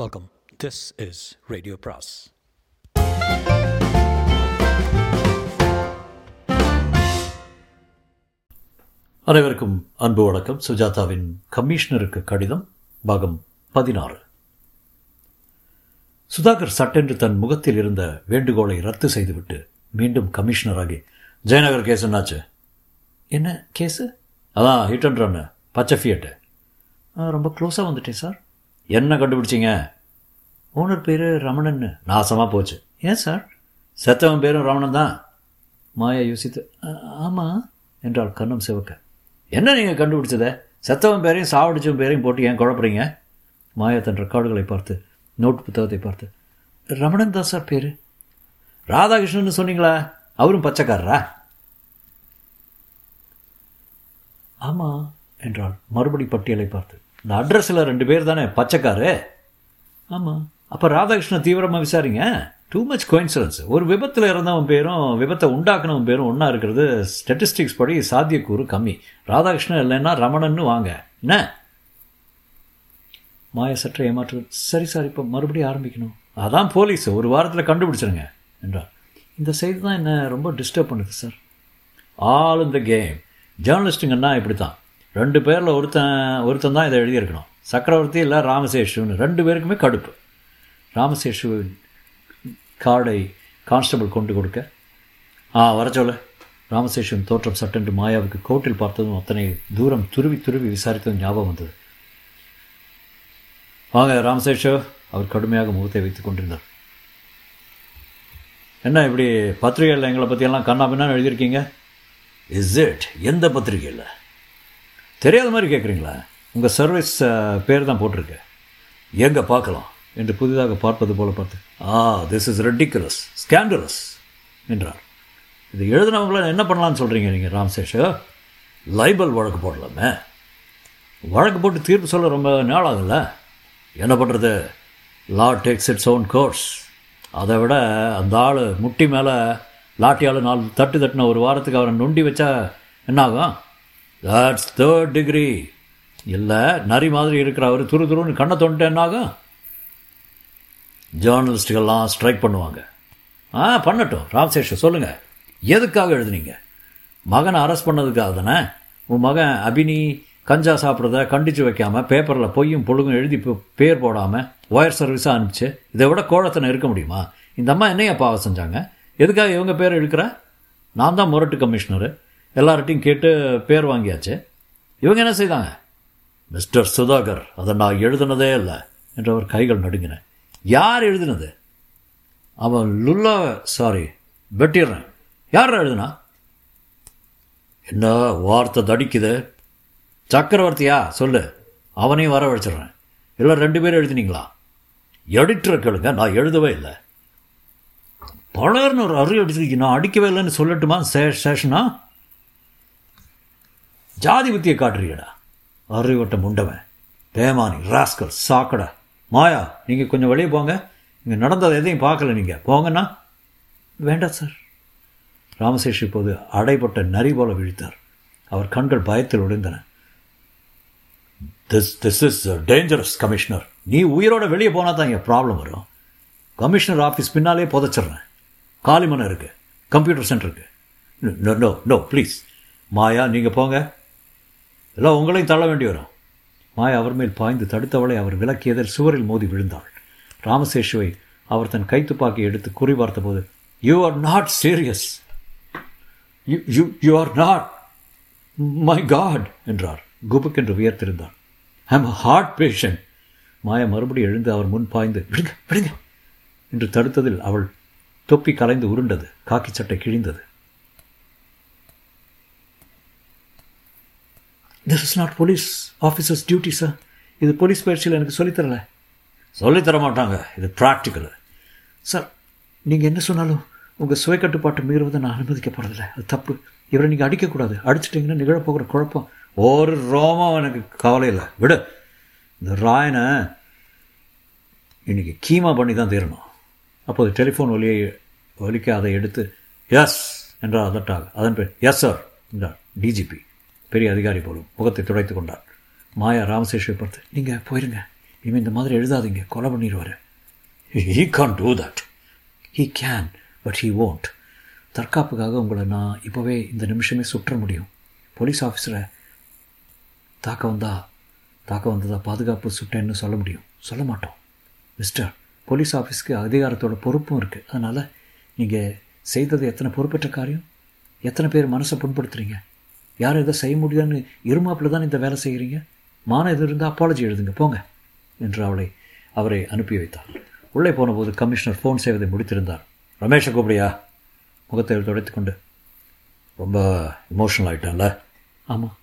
Welcome this is radio பிராஸ் அனைவருக்கும் அன்பு வணக்கம். சுஜாதாவின் கமிஷனருக்கு கடிதம் பாகம் பதினாறு. சுதாகர் சட்டென்று தன் முகத்தில் இருந்த வேண்டுகோளை ரத்து செய்துவிட்டு மீண்டும் கமிஷனராகி ஜெயநகர் கேஸ் என்னாச்சு? என்ன கேஸு? அதான் ஹிட் அண்ட் ரன்னு பச்சை ஃபியட்டு ரொம்ப க்ளோஸாக வந்துட்டேன் சார். என்ன கண்டுபிடிச்சிங்க? ஓனர் பேர் ரமணன்னு. நாசமாக போச்சு. ஏன் சார்? செத்தவன் பேரும் ரமணன் தான். மாயா யோசித்து ஆமாம் என்றாள் கண்ணம் சிவக்க. என்ன நீங்கள் கண்டுபிடிச்சத? செத்தவன் பேரையும் சாவடிச்சவன் பேரையும் போட்டு ஏன் குழப்புறீங்க? மாயா தன் ரெக்கார்டுகளை பார்த்து நோட் புத்தகத்தை பார்த்து ரமணன் தான் சார் பேர்? ராதாகிருஷ்ணன் சொன்னீங்களா? அவரும் பச்சைக்காரரா? ஆமாம் என்றாள் மறுபடி பட்டியலை பார்த்து. இந்த அட்ரஸில் ரெண்டு பேர் தானே பச்சைக்காரு? ஆமாம் அப்போ ராதாகிருஷ்ணன் தீவிரமாக விசாரிங்க டூ மச் கோயின்சிடன்ஸ் ஒரு விபத்தில் இறந்தவன் பேரும் விபத்தை உண்டாக்குனவன் பேரும் ஒன்றா இருக்கிறது ஸ்டட்டிஸ்டிக்ஸ் படி சாத்தியக்கூறு கம்மி. ராதாகிருஷ்ணன் இல்லைன்னா ரமணன்னு வாங்க. என்ன? மாய சற்றை ஏமாற்று சரி சார் இப்போ மறுபடியும் ஆரம்பிக்கணும். அதான் போலீஸ் ஒரு வாரத்தில் கண்டுபிடிச்சிருங்க என்றார். இந்த செய்தி தான் என்ன ரொம்ப டிஸ்டர்ப் பண்ணுது சார். ஆல் இந்த கேம். ஜேர்னலிஸ்ட்டுங்கன்னா இப்படி தான் ரெண்டு பேரில் ஒருத்தன் ஒருத்தன் தான் இதை எழுதியிருக்கணும். சக்கரவர்த்தி இல்லை ராமசேஷுன்னு. ரெண்டு பேருக்குமே கடுப்பு. ராமசேஷுவின் கார்டை கான்ஸ்டபிள் கொண்டு கொடுக்க. ஆ வர சொல்ல. ராமசேஷன் தோற்றம் சட்டென்று மாயாவுக்கு கோட்டில் பார்த்ததும் அத்தனை தூரம் துருவி துருவி விசாரித்ததும் ஞாபகம் வந்தது. வாங்க ராமசேஷோ அவர் கடுமையாக முகத்தை வைத்துக் கொண்டிருந்தார். என்ன இப்படி பத்திரிகையில் எங்களை பற்றியெல்லாம் கண்ணா பின்னான்னு எழுதியிருக்கீங்க? இஸ் இட் எந்த பத்திரிகையில்? தெரியாத மாதிரி கேட்குறீங்களா உங்கள் சர்வீஸ் பேர் தான் போட்டிருக்கு. எங்கே பார்க்கலாம்? என்று புதிதாக பார்ப்பது போல பார்த்து ஆ திஸ் இஸ் ரெட்டிகுலஸ் ஸ்கேண்டலஸ் என்றார். இது எழுதினவங்கள என்ன பண்ணலான்னு சொல்கிறீங்க நீங்கள் ராம்சேஷ்? லைபல் வழக்கு போடலாமே. வழக்கு போட்டு தீர்ப்பு சொல்ல ரொம்ப நாளாகும்ல என்ன பண்ணுறது law takes its own course அதை விட அந்த ஆள் முட்டி மேலே லாட்டியால் நாலு தட்டு தட்டின ஒரு வாரத்துக்கு அவரை நொண்டி வச்சா என்னாகும் தட்ஸ் தேர்ட் டிகிரி இல்லை நரி மாதிரி இருக்கிற அவர் துரு துருன்னு கண்ணை தொண்டு என்னாகும் ஜேர்னலிஸ்ட்டுகள்லாம் ஸ்ட்ரைக் பண்ணுவாங்க. ஆ பண்ணட்டும். ராம்சேஷ் சொல்லுங்கள் எதுக்காக எழுதுனீங்க? மகனை அரெஸ்ட் பண்ணதுக்காக தானே? உன் மகன் அபினி கஞ்சா சாப்பிட்றத கண்டித்து வைக்காமல் பேப்பரில் பொய்யும் பொழுகும் எழுதி பேர் போடாமல் ஒயர் சர்வீஸாக அனுப்பிச்சு இதை விட கோழத்தனை இருக்க முடியுமா? இந்த அம்மா என்னையா பாவம் செஞ்சாங்க? எதுக்காக இவங்க பேர் எடுக்கிற நான் தான் முரட்டு கமிஷனரு எல்லார்ட்டையும் கேட்டு பேர் வாங்கியாச்சு. இவங்க என்ன செய்தாங்க? மிஸ்டர் சுதாகர் அதை நான் எழுதுனதே இல்லை என்று அவர் கைகள் நடுங்கினேன் யார் எழுதினது? அவன் லுல்லா சாரி வெட்டிடுறேன். யார் எழுதுனா? என்ன வார்த்தை தடிக்குது? சக்கரவர்த்தியா சொல்லு. அவனையும் வர வச்சிடுறேன் இல்லை ரெண்டு பேரும் எழுதினீங்களா? எடிட்டர் கேளுங்க நான் எழுதவே இல்லை. பலர்னு ஒரு அறிவு அடிச்சிருக்கீங்க நான் அடிக்கவே இல்லைன்னு சொல்லட்டுமா சே சேஷனா? ஜாதி புத்தியை காட்டுறீடா அறிவட்ட முண்டவன். பேமானி ராஸ்கல் சாக்கடா. மாயா நீங்கள் கொஞ்சம் வெளியே போங்க. இங்கே நடந்தது எதையும் பார்க்கல நீங்கள் போங்கண்ணா. வேண்டாம் சார். ராமசேஷ் இப்போது அடைப்பட்ட நரி போல விழித்தார். அவர் கண்கள் பயத்தில் உடைந்தன this this is dangerous commissioner நீ உயிரோட வெளியே போனால் தான் இங்கே ப்ராப்ளம் வரும். கமிஷனர் ஆஃபீஸ் பின்னாலே புதைச்சிட்றேன். காலிமனம் இருக்குது computer centre no no no please Maya நீங்கள் போங்க. எல்லாம் உங்களையும் தள்ள வேண்டி வரும். மாயா அவர் மேல் பாய்ந்து தடுத்தவளை அவர் விளக்கியதில் சுவரில் மோதி விழுந்தாள். ராமசேஷுவை அவர் தன் கைத்துப்பாக்கி எடுத்து குறி போது you are not serious you you you are not my god என்றார். குபுக்கென்று வியர்த்திருந்தார் I am heart patient Maya மறுபடியும் எழுந்து அவர் முன் பாய்ந்து விடுங்க விடுங்க என்று தடுத்ததில் அவள் தொப்பி கலைந்து உருண்டது காக்கி சட்டை கிழிந்தது. This is not police officers duty sir இது போலீஸ் பயிற்சியில் எனக்கு சொல்லித்தரல சொல்லித்தர மாட்டாங்க. இது ப்ராக்டிக்கல் சார் நீங்கள் என்ன சொன்னாலும் உங்கள் சுய கட்டுப்பாட்டை மீறுவதை நான் அனுமதிக்க போகிறதில்ல அது தப்பு. இவரை நீங்கள் அடிக்கக்கூடாது. அடிச்சிட்டிங்கன்னா நிகழப்போகிற குழப்பம். ஒரு ரோமம் எனக்கு கவலை இல்லை. விடு. இந்த ராயனை இன்னைக்கு கீமா பண்ணி தான் தீரணும். அப்போது டெலிஃபோன் ஒலியை ஒலிக்க அதை எடுத்து எஸ் என்றார் அதட்டாக. அதன் பேர் எஸ் சார் என்றார். டிஜிபி பெரிய அதிகாரி போலும் முகத்தை துடைத்து கொண்டார். மாயா ராமசேஷை பார்த்து நீங்கள் போயிருங்க. இனிமேல் இந்த மாதிரி எழுதாதீங்க. கொலை பண்ணிடுவார். He can do that he can but he won't தற்காப்புக்காக உங்களை நான் இப்போவே இந்த நிமிஷமே சுற்ற முடியும். போலீஸ் ஆஃபீஸரை தாக்க வந்தா தாக்க வந்ததா பாதுகாப்பு சுட்டேன்னு சொல்ல முடியும். சொல்ல மாட்டோம். மிஸ்டர் போலீஸ் ஆஃபீஸ்க்கு அதிகாரத்தோட பொறுப்பும் இருக்குது அதனால் நீங்கள் செய்தது எத்தனை பொறுப்பற்ற காரியம்? எத்தனை பேர் மனசை புண்படுத்துறீங்க? யாரும் எதை செய்ய முடியாதுன்னு இருமாப்பில் தான் இந்த வேலை செய்கிறீங்க மானம் எது இருந்தால் அப்பாலஜி எழுதுங்க போங்க என்று அவளை அவரை அனுப்பி வைத்தார். உள்ளே போனபோது கமிஷனர் ஃபோன் செய்வதை முடித்திருந்தார். ரமேஷை கூப்பிடியா முகத்தை துடைத்து கொண்டு ரொம்ப இமோஷனல் ஆகிட்டேன்ல ஆமாம்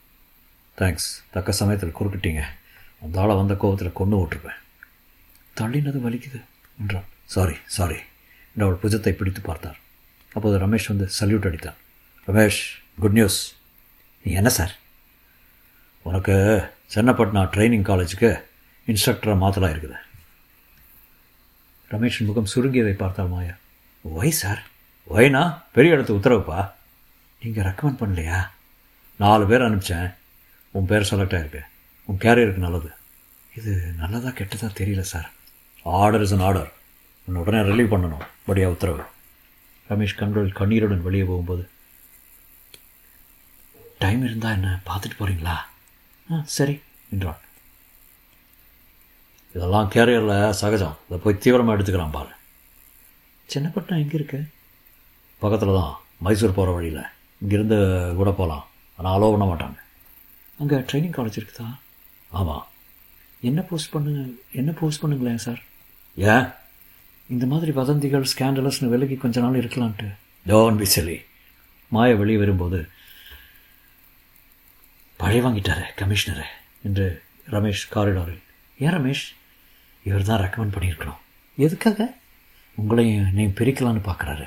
தேங்க்ஸ் தக்க சமயத்தில் குறுக்கிட்டீங்க. அந்த ஆளை வந்த கோபத்தில் கொண்டு விட்டுருப்பேன் தள்ளினது வலிக்குது என்றான். சாரி சாரி என்று அவள் புஜத்தை பிடித்து பார்த்தார். அப்போது ரமேஷ் வந்து சல்யூட் அடித்தான். ரமேஷ் குட் நியூஸ் நீ என்ன சார்? உனக்கு சென்னப்பட்னா ட்ரைனிங் காலேஜுக்கு இன்ஸ்ட்ரக்டராக மாற்றலாம் இருக்குது. ரமேஷின் முகம் சுருங்கியதை பார்த்தால் மாயா. ஒய் சார் ஒய்னா பெரிய இடத்து உத்தரவுப்பா. நீங்கள் ரெக்கமெண்ட் பண்ணலையா? நாலு பேர் அனுப்பிச்சேன். உன் பேர் செலக்ட் ஆகிருக்கு உன் கேரியருக்கு நல்லது. இது நல்லதா கெட்டதா தெரியல sir order is an order உன்னை உடனே ரிலீவ் பண்ணணும். படியா உத்தரவு. ரமேஷ் கண்கள் கண்ணீருடன் வெளியே போகும்போது டைம் இருந்தால் என்ன பார்த்துட்டு போகிறீங்களா ஆ சரி என்றான் இதெல்லாம் கேரியரில் சகஜம். இதை போய் தீவிரமாக எடுத்துக்கிறான் பாரு. சென்னப்பட்டினம் எங்கே இருக்கு? பக்கத்தில் தான் மைசூர் போகிற வழியில். இங்கேருந்து கூட போகலாம் ஆனால் அலோவ் பண்ண மாட்டாங்க. அங்கே ட்ரைனிங் காலேஜ் இருக்குதா? ஆமாம் என்ன போஸ்ட் பண்ணுங்க என்ன போஸ்ட் பண்ணுங்களேன் சார் ஏன்? இந்த மாதிரி வதந்திகள் ஸ்கேண்டலஸ்னு விலகி கொஞ்ச நாள் இருக்கலான்ட்டு டோன் பி சிலி மாயா வெளியே வரும்போது பழி வாங்கிட்டாரு கமிஷனரு என்று ரமேஷ் காரிடாரில். ஏன் ரமேஷ்? இவர் தான் ரெக்கமெண்ட் பண்ணியிருக்கணும். எதுக்காக? உங்களையும் நீ பிரிக்கலான்னு பார்க்குறாரு.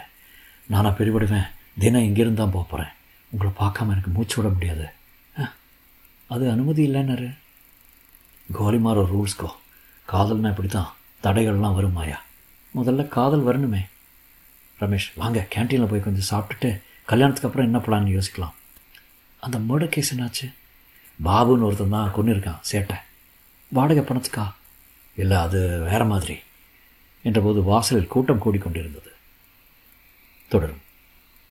நானாக பிரிவிடுவேன் தினம் இங்கிருந்து தான் போக போகிறேன் உங்களை பார்க்காம எனக்கு மூச்சு விட முடியாது. ஆ, அது அனுமதி இல்லைன்னாரு. கோலிமார் ரூல்ஸ்கோ ரூல்ஸ்க்கோ. காதல்னா இப்படி தான் தடைகள்லாம் வருமாயா முதல்ல காதல் வரணுமே. ரமேஷ் வாங்க கேன்டீனில் போய் கொஞ்சம் சாப்பிட்டுட்டு கல்யாணத்துக்கு அப்புறம் என்ன பிளான் யோசிக்கலாம். அந்த மர்டர் கேஸ் என்னாச்சு? பாபுன்னு ஒருத்தன் தான் கொண்டு இருக்கான் சேட்டை. வாடகை பணத்துக்கா? இல்லை அது வேற மாதிரி. என்றபோது வாசலில் கூட்டம் கூடிக்கொண்டிருந்தது. தொடரும்.